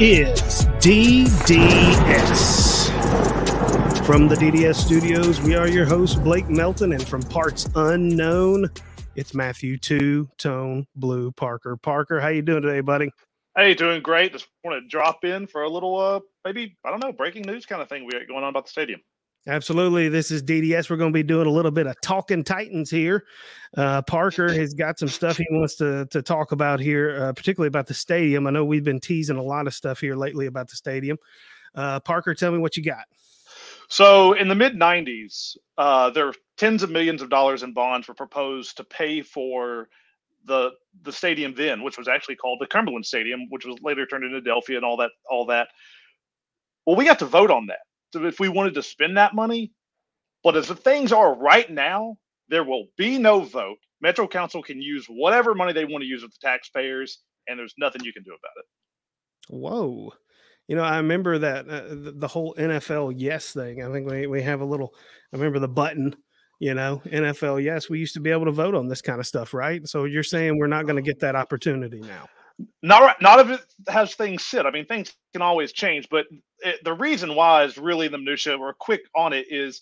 Is DDS. From the DDS studios, we are your host, Blake Melton, and from Parts Unknown, it's Matthew Two Tone Blue Parker. Parker, how you doing today, buddy? Hey, doing great. Just want to drop in for a little, uh, maybe I don't know, breaking news kind of thing we got going on about the stadium. Absolutely. This is DDS. We're going to be doing a little bit of talking Titans here. Uh, Parker has got some stuff he wants to, to talk about here, uh, particularly about the stadium. I know we've been teasing a lot of stuff here lately about the stadium. Uh, Parker, tell me what you got. So, in the mid 90s, uh, there were tens of millions of dollars in bonds were proposed to pay for the the stadium then, which was actually called the Cumberland Stadium, which was later turned into Adelphia and all that all that. Well, we got to vote on that if we wanted to spend that money. But as the things are right now, there will be no vote. Metro Council can use whatever money they want to use with the taxpayers, and there's nothing you can do about it. Whoa. You know, I remember that uh, the, the, whole NFL yes thing. I think we, we have a little, I remember the button, you know, NFL yes. We used to be able to vote on this kind of stuff, right? So you're saying we're not going to get that opportunity now not not if it has things sit. I mean, things can always change, but it, the reason why is really the minutia. We're quick on it. Is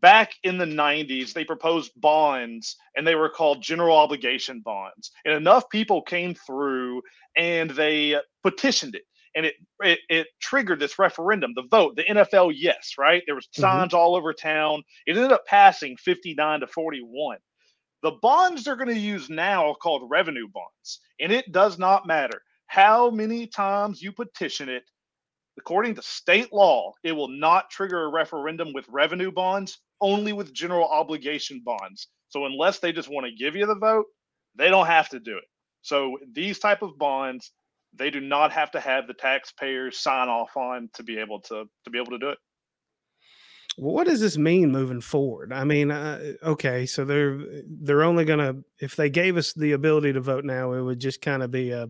back in the 90s they proposed bonds and they were called general obligation bonds and enough people came through and they petitioned it and it, it, it triggered this referendum the vote the nfl yes right there was mm-hmm. signs mm-hmm. all over town it ended up passing 59 to 41 the bonds they're going to use now are called revenue bonds, and it does not matter how many times you petition it. According to state law, it will not trigger a referendum with revenue bonds, only with general obligation bonds. So unless they just want to give you the vote, they don't have to do it. So these type of bonds, they do not have to have the taxpayers sign off on to be able to to be able to do it what does this mean moving forward? I mean, uh, okay, so they're they're only gonna if they gave us the ability to vote now, it would just kind of be a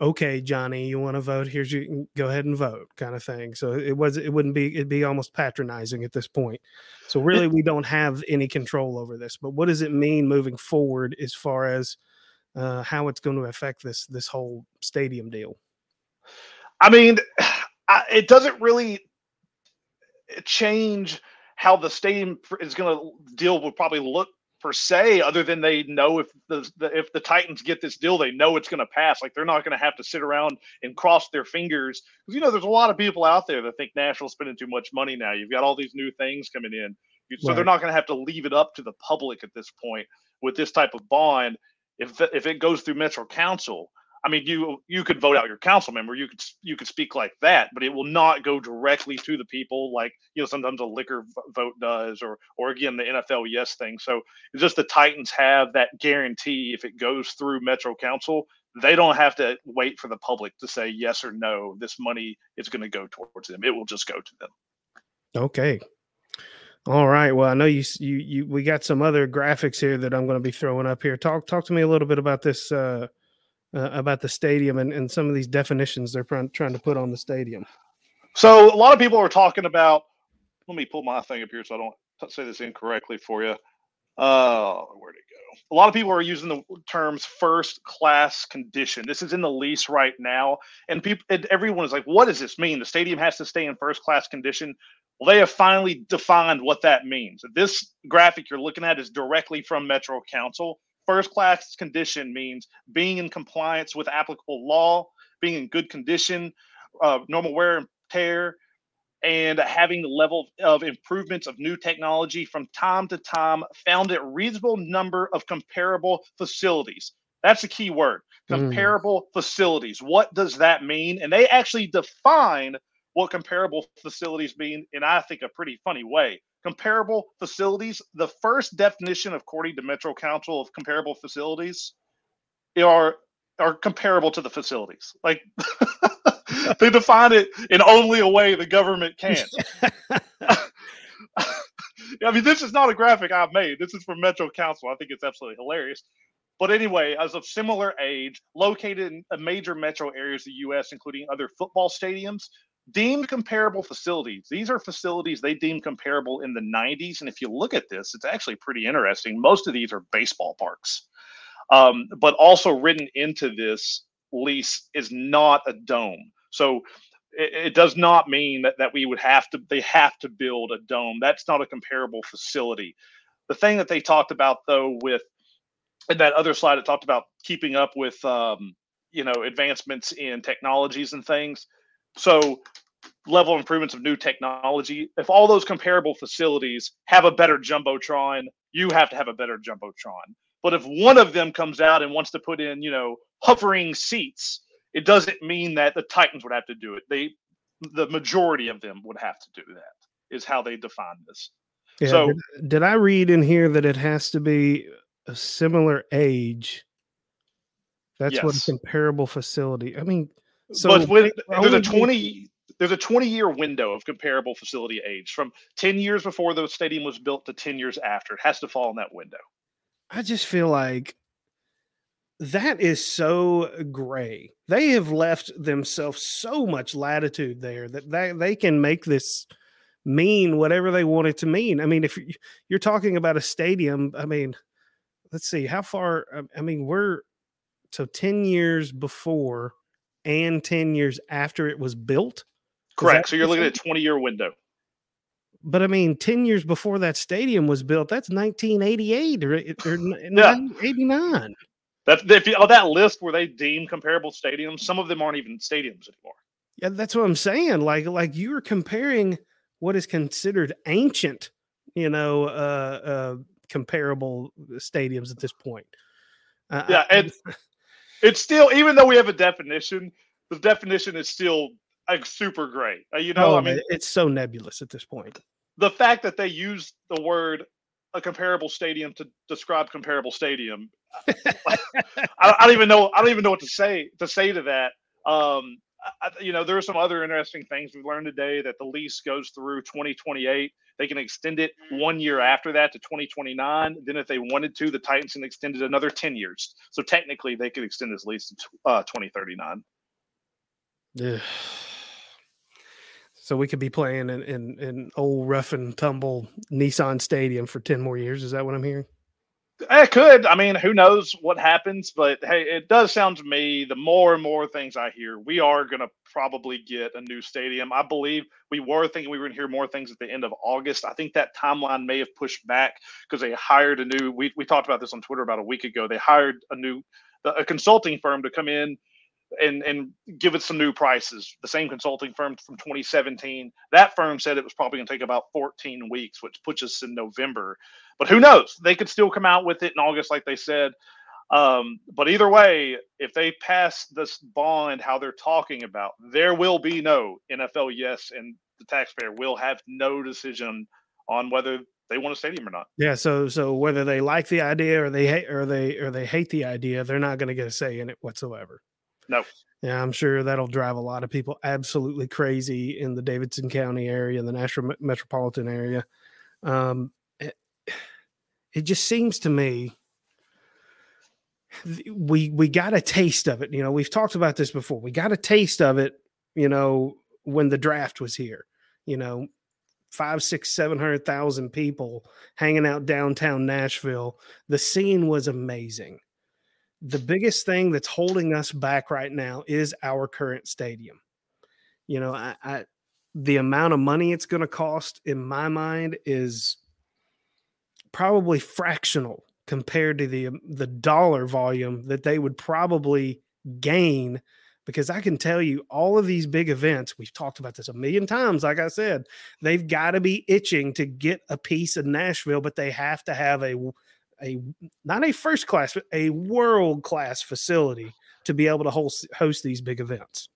okay, Johnny, you want to vote? Here's you go ahead and vote kind of thing. So it was it wouldn't be it'd be almost patronizing at this point. So really, we don't have any control over this. But what does it mean moving forward as far as uh, how it's going to affect this this whole stadium deal? I mean, I, it doesn't really change how the stadium is going to deal will probably look per se other than they know if the, the, if the titans get this deal they know it's going to pass. Like they're not going to have to sit around and cross their fingers. Because you know there's a lot of people out there that think nashville's spending too much money now. You've got all these new things coming in. So right. they're not going to have to leave it up to the public at this point with this type of bond. If if it goes through metro council I mean, you you could vote out your council member, you could you could speak like that, but it will not go directly to the people like you know sometimes a liquor vote does, or or again the NFL yes thing. So just the Titans have that guarantee if it goes through Metro Council, they don't have to wait for the public to say yes or no. This money is going to go towards them. It will just go to them. Okay. All right. Well, I know you you you we got some other graphics here that I'm going to be throwing up here. Talk talk to me a little bit about this. Uh, uh, about the stadium and, and some of these definitions they're trying, trying to put on the stadium. So a lot of people are talking about. Let me pull my thing up here so I don't say this incorrectly for you. Uh, where'd it go? A lot of people are using the terms first class condition. This is in the lease right now, and people, and everyone is like, "What does this mean? The stadium has to stay in first class condition." Well, they have finally defined what that means. This graphic you're looking at is directly from Metro Council. First class condition means being in compliance with applicable law, being in good condition, uh, normal wear and tear, and having the level of improvements of new technology from time to time found at reasonable number of comparable facilities. That's a key word. Mm. Comparable mm. facilities. What does that mean? And they actually define what comparable facilities mean in I think a pretty funny way comparable facilities. The first definition, according to Metro Council, of comparable facilities are are comparable to the facilities. Like they define it in only a way the government can. I mean, this is not a graphic I've made. This is from Metro Council. I think it's absolutely hilarious. But anyway, as of similar age, located in major metro areas of the U.S., including other football stadiums, deemed comparable facilities. These are facilities they deem comparable in the 90s. And if you look at this, it's actually pretty interesting. Most of these are baseball parks. Um, but also written into this lease is not a dome. So it, it, does not mean that, that we would have to they have to build a dome. That's not a comparable facility. The thing that they talked about though with that other slide it talked about keeping up with um, you know advancements in technologies and things. So level improvements of new technology. If all those comparable facilities have a better jumbotron, you have to have a better jumbotron. But if one of them comes out and wants to put in, you know, hovering seats, it doesn't mean that the Titans would have to do it. They, the majority of them would have to do that. Is how they define this. Yeah, so, did, did I read in here that it has to be a similar age? That's yes. what a comparable facility. I mean, so but with, there's a 20 there's a 20 year window of comparable facility age from 10 years before the stadium was built to 10 years after. It has to fall in that window. I just feel like that is so gray. They have left themselves so much latitude there that they, they can make this mean whatever they want it to mean. I mean, if you're talking about a stadium, I mean, let's see how far. I mean, we're so 10 years before and 10 years after it was built. Correct. So you're looking at a 20 year window. But I mean, 10 years before that stadium was built, that's 1988 or, or yeah. 89. That's if you, on that list where they deem comparable stadiums, some of them aren't even stadiums anymore. Yeah, that's what I'm saying. Like, like you're comparing what is considered ancient, you know, uh, uh, comparable stadiums at this point. Uh, yeah, and it's still, even though we have a definition, the definition is still like super great. Uh, you know, oh, I mean, it's so nebulous at this point. The fact that they use the word a comparable stadium to describe comparable stadium, I, I, don't even know. I don't even know what to say to say to that. Um, I, you know, there are some other interesting things we learned today that the lease goes through 2028. They can extend it one year after that to 2029. Then, if they wanted to, the Titans can extend it another 10 years. So technically, they could extend this lease to uh, 2039. Yeah. So we could be playing in, in, in old rough and tumble Nissan Stadium for 10 more years. Is that what I'm hearing? It could. I mean, who knows what happens? But hey, it does sound to me the more and more things I hear, we are going to probably get a new stadium. I believe we were thinking we were going to hear more things at the end of August. I think that timeline may have pushed back because they hired a new. We we talked about this on Twitter about a week ago. They hired a new a consulting firm to come in and and give it some new prices. The same consulting firm from 2017. That firm said it was probably going to take about 14 weeks, which puts us in November. But who knows? They could still come out with it in August, like they said. Um, but either way, if they pass this bond, how they're talking about, there will be no NFL yes, and the taxpayer will have no decision on whether they want a stadium or not. Yeah, so so whether they like the idea or they hate or they or they hate the idea, they're not going to get a say in it whatsoever. No. Yeah, I'm sure that'll drive a lot of people absolutely crazy in the Davidson County area, the Nashville metropolitan area. Um, it, it just seems to me we we got a taste of it. You know, we've talked about this before. We got a taste of it. You know, when the draft was here. You know, five, six, seven hundred thousand people hanging out downtown Nashville. The scene was amazing the biggest thing that's holding us back right now is our current stadium. You know, I, I the amount of money it's going to cost in my mind is probably fractional compared to the um, the dollar volume that they would probably gain because I can tell you all of these big events, we've talked about this a million times. Like I said, they've got to be itching to get a piece of Nashville, but they have to have a a not a first class, but a world class facility to be able to host host these big events.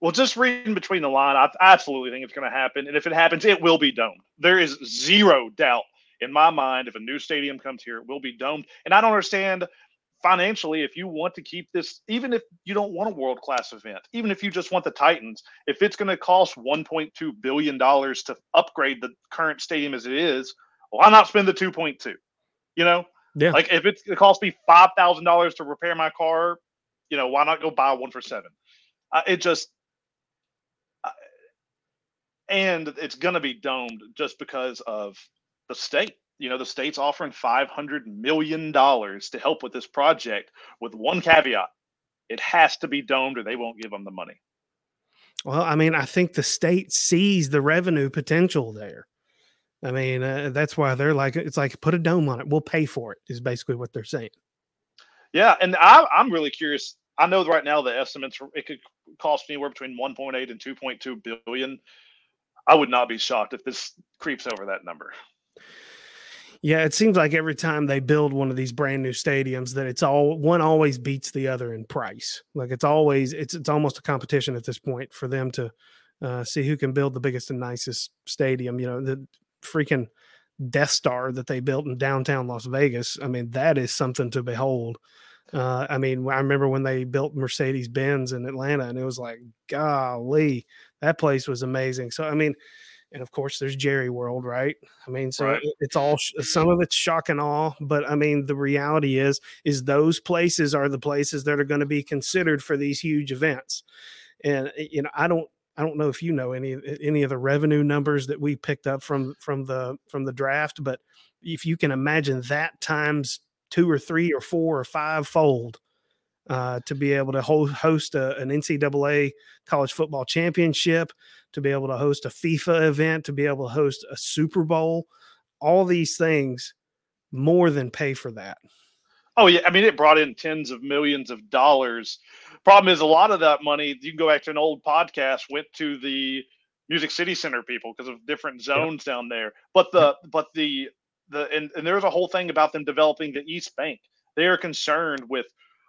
Well, just reading between the line, I absolutely think it's going to happen, and if it happens, it will be domed. There is zero doubt in my mind if a new stadium comes here, it will be domed. And I don't understand financially if you want to keep this, even if you don't want a world class event, even if you just want the Titans, if it's going to cost 1.2 billion dollars to upgrade the current stadium as it is, why not spend the 2.2? You know, yeah. Like if it's it costs me five thousand dollars to repair my car, you know, why not go buy one for seven? Uh, it just uh, and it's going to be domed just because of the state. You know, the state's offering five hundred million dollars to help with this project, with one caveat: It has to be domed, or they won't give them the money. Well, I mean, I think the state sees the revenue potential there. I mean, uh, that's why they're like, it's like put a dome on it. We'll pay for it. Is basically what they're saying. Yeah, and I, I'm really curious. I know right now the estimates it could cost anywhere between 1.8 and 2.2 billion. I would not be shocked if this creeps over that number. Yeah, it seems like every time they build one of these brand new stadiums that it's all one always beats the other in price. Like it's always it's it's almost a competition at this point for them to uh, see who can build the biggest and nicest stadium. You know, the freaking Death Star that they built in downtown Las Vegas. I mean, that is something to behold. Uh, I mean, I remember when they built Mercedes Benz in Atlanta, and it was like, golly, that place was amazing. So, I mean, and of course there's jerry world right i mean so right. it's all some of it's shock and awe but i mean the reality is is those places are the places that are going to be considered for these huge events and you know i don't i don't know if you know any any of the revenue numbers that we picked up from from the from the draft but if you can imagine that times two or three or four or five fold uh, to be able to host a, an NCAA college football championship, to be able to host a FIFA event, to be able to host a Super Bowl, all these things more than pay for that. Oh yeah, I mean it brought in tens of millions of dollars. Problem is a lot of that money, you can go back to an old podcast, went to the Music City Center people because of different zones down there. But the mm-hmm. but the the and, and there's a whole thing about them developing the East Bank. They are concerned with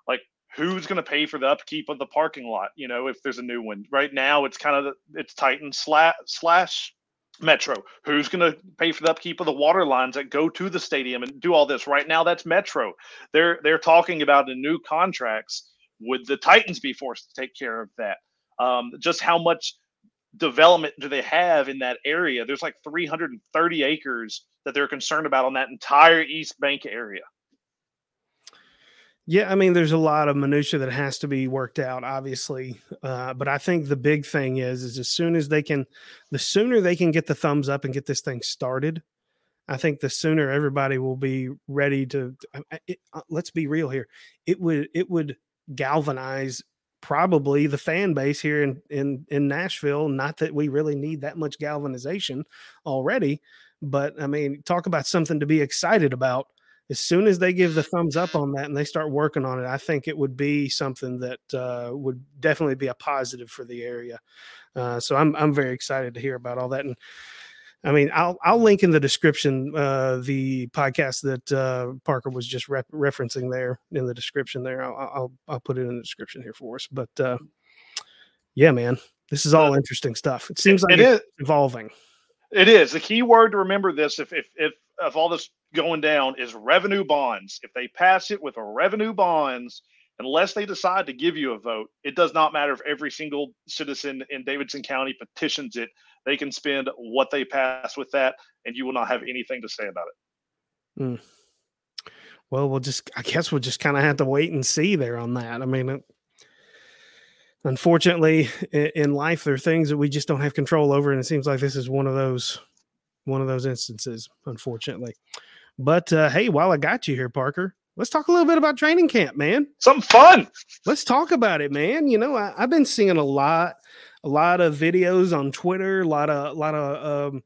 like who's going to pay for the upkeep of the parking lot you know if there's a new one right now it's kind of the, it's titan slash slash metro. Who's going to pay for the upkeep of the water lines that go to the stadium and do all this? Right now that's metro. They're they're talking about in new contracts would the titans be forced to take care of that. Um, just how much development do they have in that area? There's like 330 acres that they're concerned about on that entire east bank area yeah, I mean, there's a lot of minutia that has to be worked out, obviously. Uh, but I think the big thing is, is as soon as they can, the sooner they can get the thumbs up and get this thing started, I think the sooner everybody will be ready to. It, uh, let's be real here. It would it would galvanize probably the fan base here in in in Nashville. Not that we really need that much galvanization already, but I mean, talk about something to be excited about as soon as they give the thumbs up on that and they start working on it, I think it would be something that uh, would definitely be a positive for the area. Uh, so I'm I'm very excited to hear about all that. And I mean, I'll I'll link in the description uh, the podcast that uh, Parker was just rep- referencing there in the description there. I'll, I'll, I'll put it in the description here for us. But uh, yeah, man, this is all interesting stuff. It seems like it it's is evolving. It is the key word to remember. This if if if of all this going down is revenue bonds. If they pass it with revenue bonds, unless they decide to give you a vote, it does not matter if every single citizen in Davidson County petitions it. They can spend what they pass with that, and you will not have anything to say about it. Mm. Well, we'll just, I guess we'll just kind of have to wait and see there on that. I mean, unfortunately, in, life, there are things that we just don't have control over, and it seems like this is one of those, one of those instances, unfortunately. But uh, hey, while I got you here, Parker, let's talk a little bit about training camp, man. Some fun. Let's talk about it, man. You know, I, have been seeing a lot, a lot of videos on Twitter, a lot of, a lot of, um,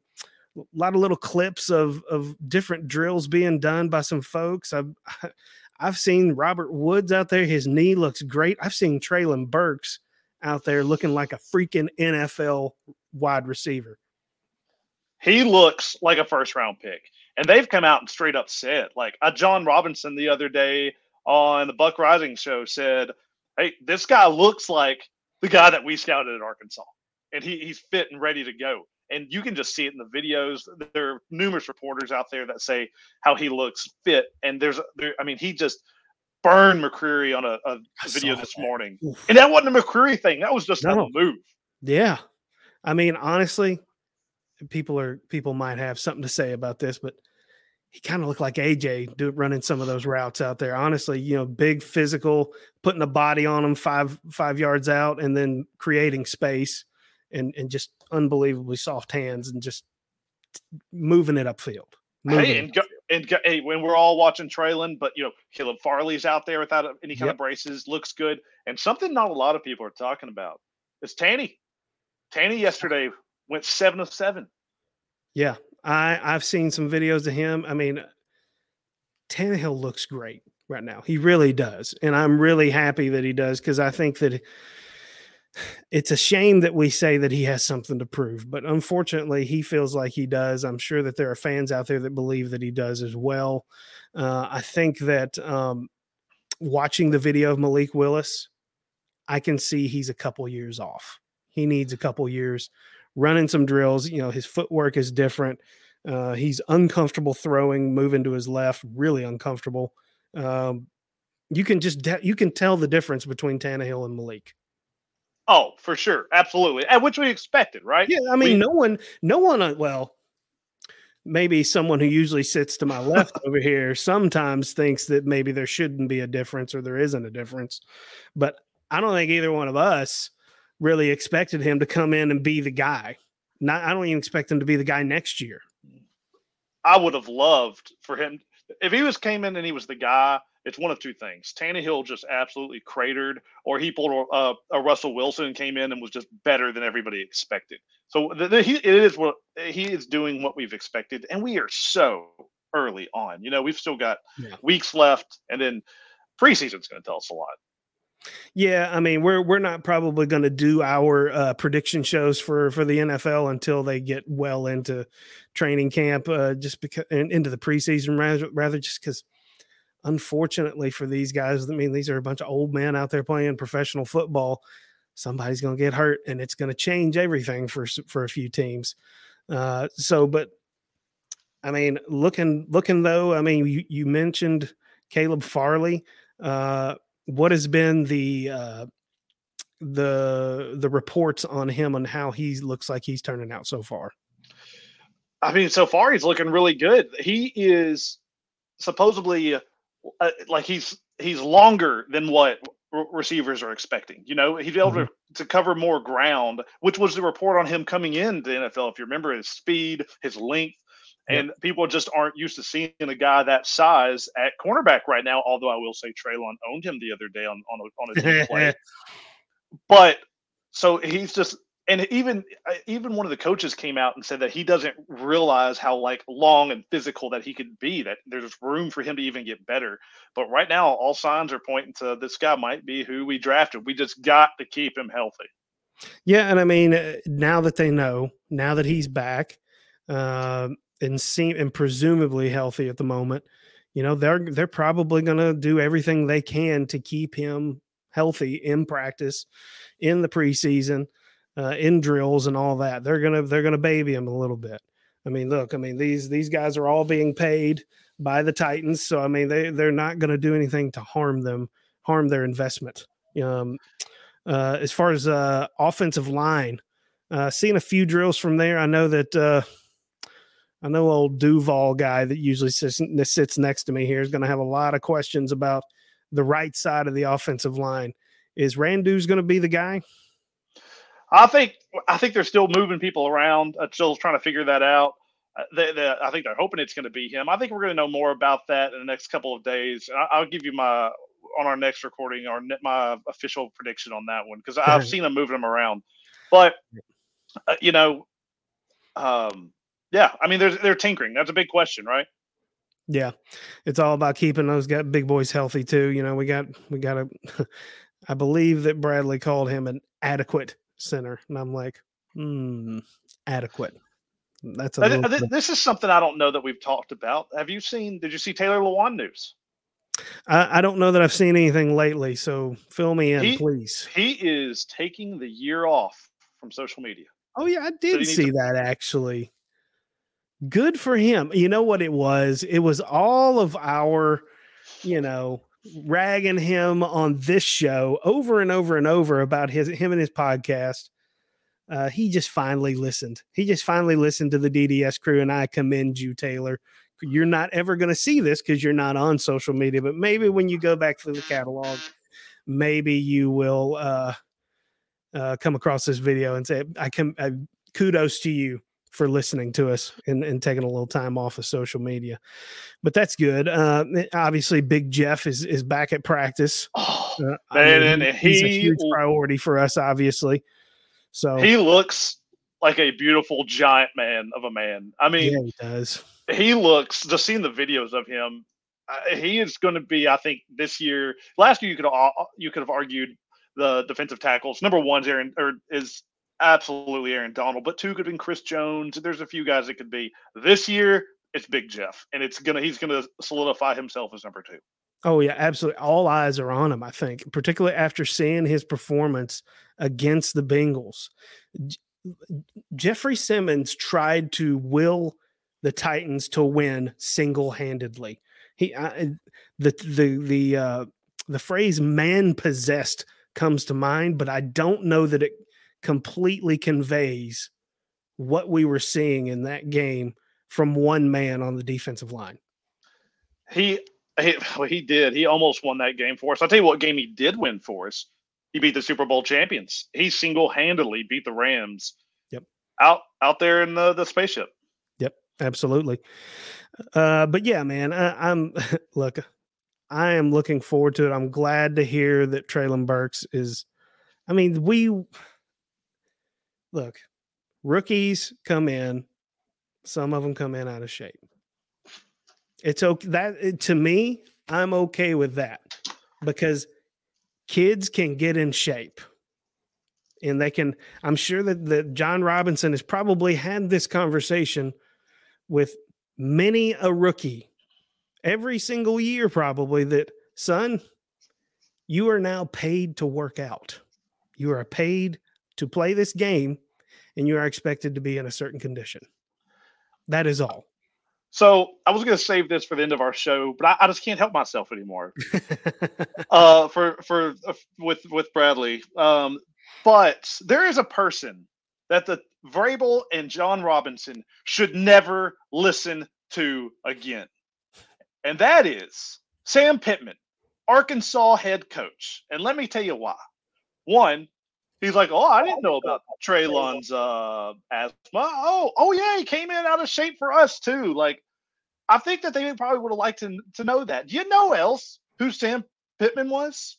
a lot of little clips of of different drills being done by some folks. I've I've seen Robert Woods out there. His knee looks great. I've seen Treylon Burks out there looking like a freaking NFL wide receiver. He looks like a first round pick and they've come out and straight up said, like uh, Jon Robinson the other day on the Buck Reising show said, "Hey, this guy looks like the guy that we scouted at Arkansas, and he, he's fit and ready to go." And you can just see it in the videos. There are numerous reporters out there that say how he looks fit, and there's, there, I mean, he just burned McCreary on a, a video this that. morning, Oof. and that wasn't a McCreary thing. That was just no. a move. Yeah, I mean, honestly, people are people might have something to say about this, but he kind of looked like AJ do, running some of those routes out there. Honestly, you know, big physical, putting a body on him five five yards out, and then creating space, and and just unbelievably soft hands, and just moving it upfield. Moving hey, and go, and hey, when we're all watching Treylon, but you know, Caleb Farley's out there without any kind yep. of braces, looks good. And something not a lot of people are talking about is Tanny. Tanny yesterday went seven of seven. Yeah, I I've seen some videos of him. I mean, Tannehill looks great right now. He really does, and I'm really happy that he does because I think that it's a shame that we say that he has something to prove, but unfortunately, he feels like he does. I'm sure that there are fans out there that believe that he does as well. Uh, I think that um, watching the video of Malik Willis, I can see he's a couple years off. He needs a couple years running some drills. You know, his footwork is different. Uh, he's uncomfortable throwing, moving to his left, really uncomfortable. Um, you can just de- you can tell the difference between Tannehill and Malik. Oh, for sure, absolutely, and which we expected, right? Yeah, I mean, we, no one, no one. Uh, well, maybe someone who usually sits to my left over here sometimes thinks that maybe there shouldn't be a difference or there isn't a difference, but I don't think either one of us really expected him to come in and be the guy. Not, I don't even expect him to be the guy next year. I would have loved for him if he was came in and he was the guy it's one of two things. Tannehill just absolutely cratered, or he pulled a, a Russell Wilson came in and was just better than everybody expected. So the, the, he, it is what he is doing what we've expected, and we are so early on. You know, we've still got yeah. weeks left, and then preseason's going to tell us a lot. Yeah, I mean, we're we're not probably going to do our uh, prediction shows for for the NFL until they get well into training camp, uh, just because and into the preseason rather rather just because unfortunately for these guys, I mean, these are a bunch of old men out there playing professional football. Somebody's going to get hurt, and it's going to change everything for for a few teams. Uh, so, but I mean, looking looking though, I mean, you, you mentioned Caleb Farley. Uh, what has been the uh, the the reports on him and how he looks like he's turning out so far? I mean, so far he's looking really good. He is supposedly uh, like he's he's longer than what receivers are expecting. You know, he's able mm-hmm. to, to cover more ground, which was the report on him coming in the NFL. If you remember his speed, his length, and people just aren't used to seeing a guy that size at cornerback right now. Although I will say Treylon owned him the other day on on a, on a play. But so he's just and even uh, even one of the coaches came out and said that he doesn't realize how like long and physical that he could be that there's room for him to even get better. But right now all signs are pointing to this guy might be who we drafted. We just got to keep him healthy. Yeah and i mean uh, now that they know now that he's back uh, and seem and presumably healthy at the moment you know they're they're probably going to do everything they can to keep him healthy in practice in the preseason uh, in drills and all that. They're gonna they're gonna baby him a little bit. I mean, look, I mean these these guys are all being paid by the Titans, so I mean they they're not to do anything to harm them, harm their investment. Um, uh, as far as uh, offensive line, uh, seeing a few drills from there. I know that uh, I know old Duval guy that usually sits, sits next to me here is going to have a lot of questions about the right side of the offensive line. Is Radunz going to be the guy? I think I think they're still moving people around, uh, still trying to figure that out. Uh, they, they, I think they're hoping it's going to be him. I think we're going to know more about that in the next couple of days. I, will give you my on our next recording our my official prediction on that one because I've seen them moving them around. But uh, you know, um, yeah, I mean, they're they're tinkering. That's a big question, right? Yeah, it's all about keeping those got big boys healthy too. You know, we got we got a. I believe that Bradley called him an adequate center, and I'm like, hmm, adequate. That's a this, this is something I don't know that we've talked about. Have you seen? Did you see Taylor Lewan news? I, I, don't know that I've seen anything lately, so fill me in, he, please. He is taking the year off from social media. Oh yeah, I did so see to- that actually. Good for him. You know what it was? It was all of our, you know, ragging him on this show over and over and over about his him and his podcast. Uh, he just finally listened. He just finally listened to the DDS crew, and I commend you, Taylor. You're not ever going to see this because you're not on social media, but maybe when you go back through the catalog, maybe you will uh, uh, come across this video and say, "I can." I, kudos to you for listening to us and, and taking a little time off of social media. But that's good. Uh, obviously, Big Jeff is is back at practice. Oh, uh, man, mean, he's a huge priority for us, obviously. So he looks like a beautiful giant man of a man. I mean, yeah, he does. He looks just seeing the videos of him. Uh, he is going to be, I think, this year. Last year, you could you could have argued the defensive tackles. Number one's Aaron or is absolutely Aaron Donald, but two could have been Chris Jones. There's a few guys it could be. This year, it's Big Jeff, and it's gonna he's gonna solidify himself as number two. Oh yeah, absolutely. All eyes are on him. I think, particularly after seeing his performance against the Bengals. Jeffrey Simmons tried to will the Titans to win single-handedly. He I, the the the uh, the phrase "man possessed" comes to mind, but I don't know that it completely conveys what we were seeing in that game from one man on the defensive line. He he, well, he did. He almost won that game for us. I'll tell you what game he did win for us. He beat the Super Bowl champions. He single handedly beat the Rams. Yep. Out out there in the, the spaceship. Yep. Absolutely. Uh, but yeah, man, I, I'm look, I am looking forward to it. I'm glad to hear that Treylon Burks is. I mean, we look, rookies come in, some of them come in out of shape. It's okay that eh, to me, I'm okay with that because kids can get in shape and they can i'm sure that, that jon robinson has probably had this conversation with many a rookie every single year probably that son you are now paid to work out you are paid to play this game and you are expected to be in a certain condition. That is all. So I was going to save this for the end of our show, but I, I just can't help myself anymore. uh, for for uh, with with Bradley, um, but there is a person that the Vrabel and Jon Robinson should never listen to again, and that is Sam Pittman, Arkansas head coach. And let me tell you why. One, He's like, oh, I didn't know about Treylon's uh, asthma. Oh, oh yeah, he came in out of shape for us too. Like, I think that they probably would have liked to, to know that. Do you know else who Sam Pittman was?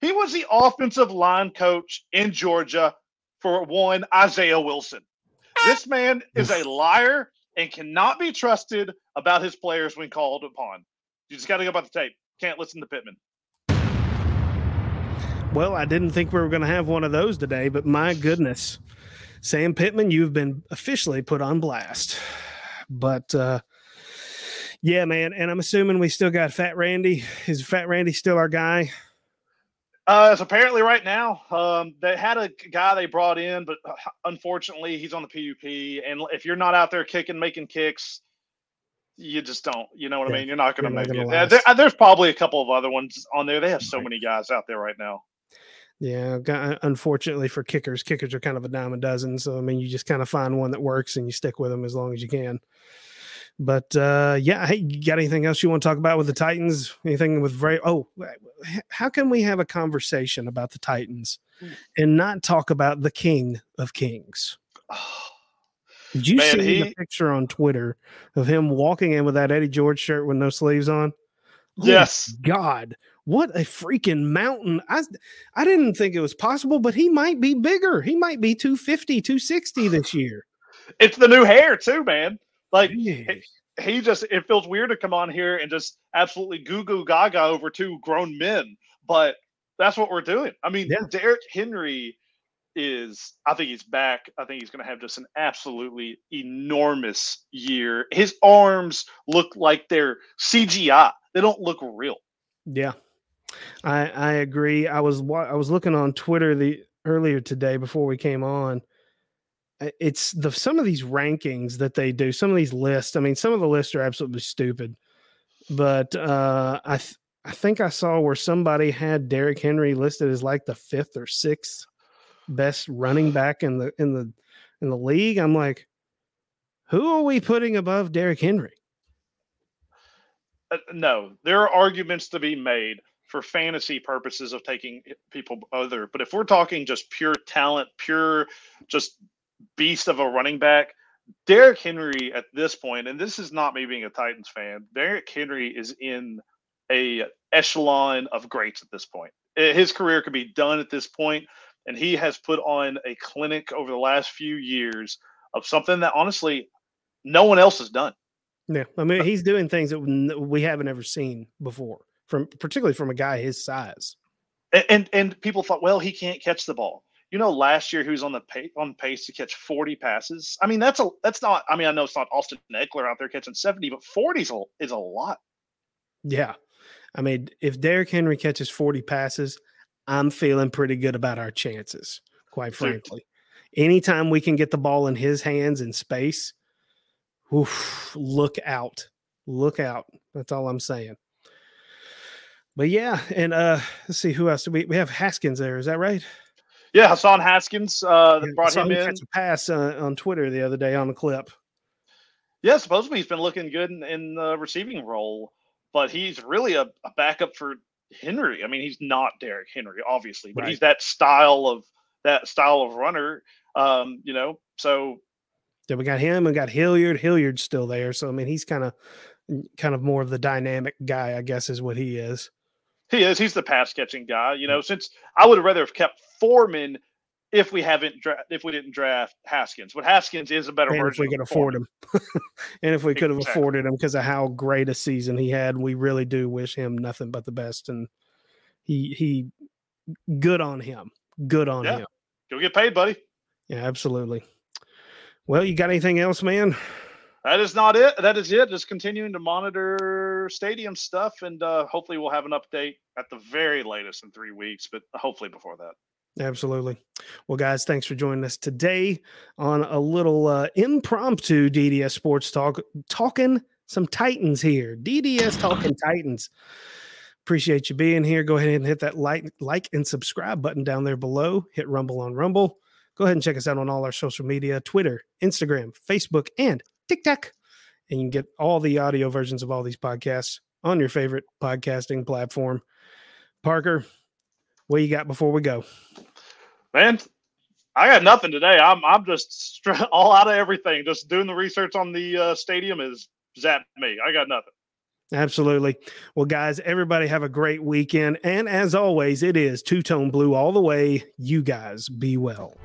He was the offensive line coach in Georgia for one Isaiah Wilson. This man is a liar and cannot be trusted about his players when called upon. You just got to go by the tape. Can't listen to Pittman. Well, I didn't think we were going to have one of those today, but my goodness, Sam Pittman, you've been officially put on blast. But uh, yeah, man, and I'm assuming we still got Fat Randy. Is Fat Randy still our guy? Uh, it's apparently right now. Um, they had a guy they brought in, but uh, unfortunately, he's on the PUP. And if you're not out there kicking, making kicks, you just don't. You know what yeah, I mean? You're not going to make it. There, there's probably a couple of other ones on there. They have so right. many guys out there right now. Yeah, uh, unfortunately for kickers, kickers are kind of a dime a dozen. So I mean, you just kind of find one that works and you stick with them as long as you can. But uh, yeah, hey, you got anything else you want to talk about with the Titans? Anything with very? Oh, how can we have a conversation about the Titans hmm. and not talk about the King of Kings? Did you Man, see he... the picture on Twitter of him walking in with that Eddie George shirt with no sleeves on? Oh yes. God, what a freaking mountain. I I didn't think it was possible, but he might be bigger. He might be 250, 260 this year. It's the new hair too, man. Like he, he just it feels weird to come on here and just absolutely goo goo gaga over two grown men, but that's what we're doing. I mean, yeah. Derrick Henry is I think he's back. I think he's going to have just an absolutely enormous year. His arms look like they're CGI. They don't look real. Yeah. I I agree. I was I was looking on Twitter the earlier today before we came on. It's the some of these rankings that they do, some of these lists. I mean, some of the lists are absolutely stupid, but uh, I th- I think I saw where somebody had Derrick Henry listed as like the fifth or sixth best running back in the in the in the league. I'm like, who are we putting above Derrick Henry? Uh, no, there are arguments to be made for fantasy purposes of taking people other. But if we're talking just pure talent, pure just beast of a running back, Derrick Henry at this point, and this is not me being a Titans fan. Derrick Henry is in a echelon of greats at this point. His career could be done at this point, and he has put on a clinic over the last few years of something that honestly no one else has done. Yeah, I mean he's doing things that we haven't ever seen before, from particularly from a guy his size. And and, and people thought, well, he can't catch the ball. You know, last year he was on the pace, on pace to catch 40 passes. I mean, that's a that's not. I mean, I know it's not Austin Ekeler out there catching 70, but 40 is a, is a lot. Yeah, I mean, if Derrick Henry catches 40 passes, I'm feeling pretty good about our chances, quite frankly. Anytime we can get the ball in his hands in space, oof, look out. Look out. That's all I'm saying. But yeah, and uh let's see who else. We we have Haskins there, is that right? Yeah, Hassan Haskins uh yeah, brought him in. a pass uh, on Twitter the other day on the clip. Yeah, supposedly he's been looking good in, in the receiving role, but he's really a, a backup for Henry. I mean, he's not Derrick Henry, obviously, but right. he's that style of that style of runner. Um, you know, so then we got him and got Hilliard. Hilliard's still there, so I mean, he's kind of kind of more of the dynamic guy, I guess, is what he is. He is. He's the pass catching guy. You know, since I would have rather have kept Foreman if we haven't dra- if we didn't draft Haskins. But Haskins is a better and version. If we could afford him, and if we could have afforded him because of how great a season he had, we really do wish him nothing but the best. And he he, good on him. Good on yeah. him. Go get paid, buddy. Yeah, absolutely. Well, you got anything else, man? That is not it. That is it. Just continuing to monitor stadium stuff, and uh, hopefully we'll have an update at the very latest in three weeks, but hopefully before that. Absolutely. Well, guys, thanks for joining us today on a little uh, impromptu DDS Sports Talk, talking some Titans here. DDS talking Titans. Appreciate you being here. Go ahead and hit that like, like and subscribe button down there below. Hit Rumble on Rumble. Go ahead and check us out on all our social media Twitter, Instagram, Facebook, and TikTok. And you can get all the audio versions of all these podcasts on your favorite podcasting platform. Parker, what you got before we go? Man, I got nothing today. I'm I'm just all out of everything. Just doing the research on the uh, stadium is zapped me. I got nothing. Absolutely. Well, guys, everybody have a great weekend. And as always, it is two tone blue all the way. You guys be well.